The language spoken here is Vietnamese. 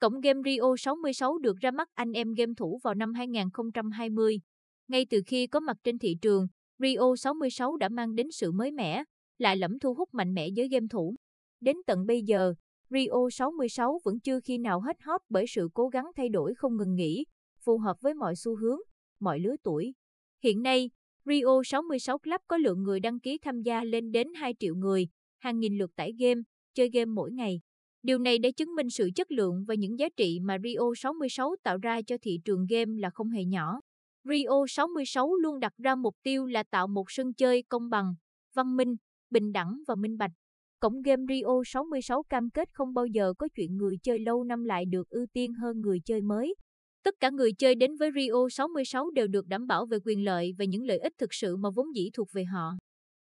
Cổng game Rio 66 được ra mắt anh em game thủ vào năm 2020. Ngay từ khi có mặt trên thị trường, Rio 66 đã mang đến sự mới mẻ, lại lẫm thu hút mạnh mẽ giới game thủ. Đến tận bây giờ, Rio 66 vẫn chưa khi nào hết hot bởi sự cố gắng thay đổi không ngừng nghỉ, phù hợp với mọi xu hướng, mọi lứa tuổi. Hiện nay, Rio 66 Club có lượng người đăng ký tham gia lên đến 2 triệu người, hàng nghìn lượt tải game, chơi game mỗi ngày. Điều này để chứng minh sự chất lượng và những giá trị mà Rio 66 tạo ra cho thị trường game là không hề nhỏ. Rio 66 luôn đặt ra mục tiêu là tạo một sân chơi công bằng, văn minh, bình đẳng và minh bạch. Cổng game Rio 66 cam kết không bao giờ có chuyện người chơi lâu năm lại được ưu tiên hơn người chơi mới. Tất cả người chơi đến với Rio 66 đều được đảm bảo về quyền lợi và những lợi ích thực sự mà vốn dĩ thuộc về họ.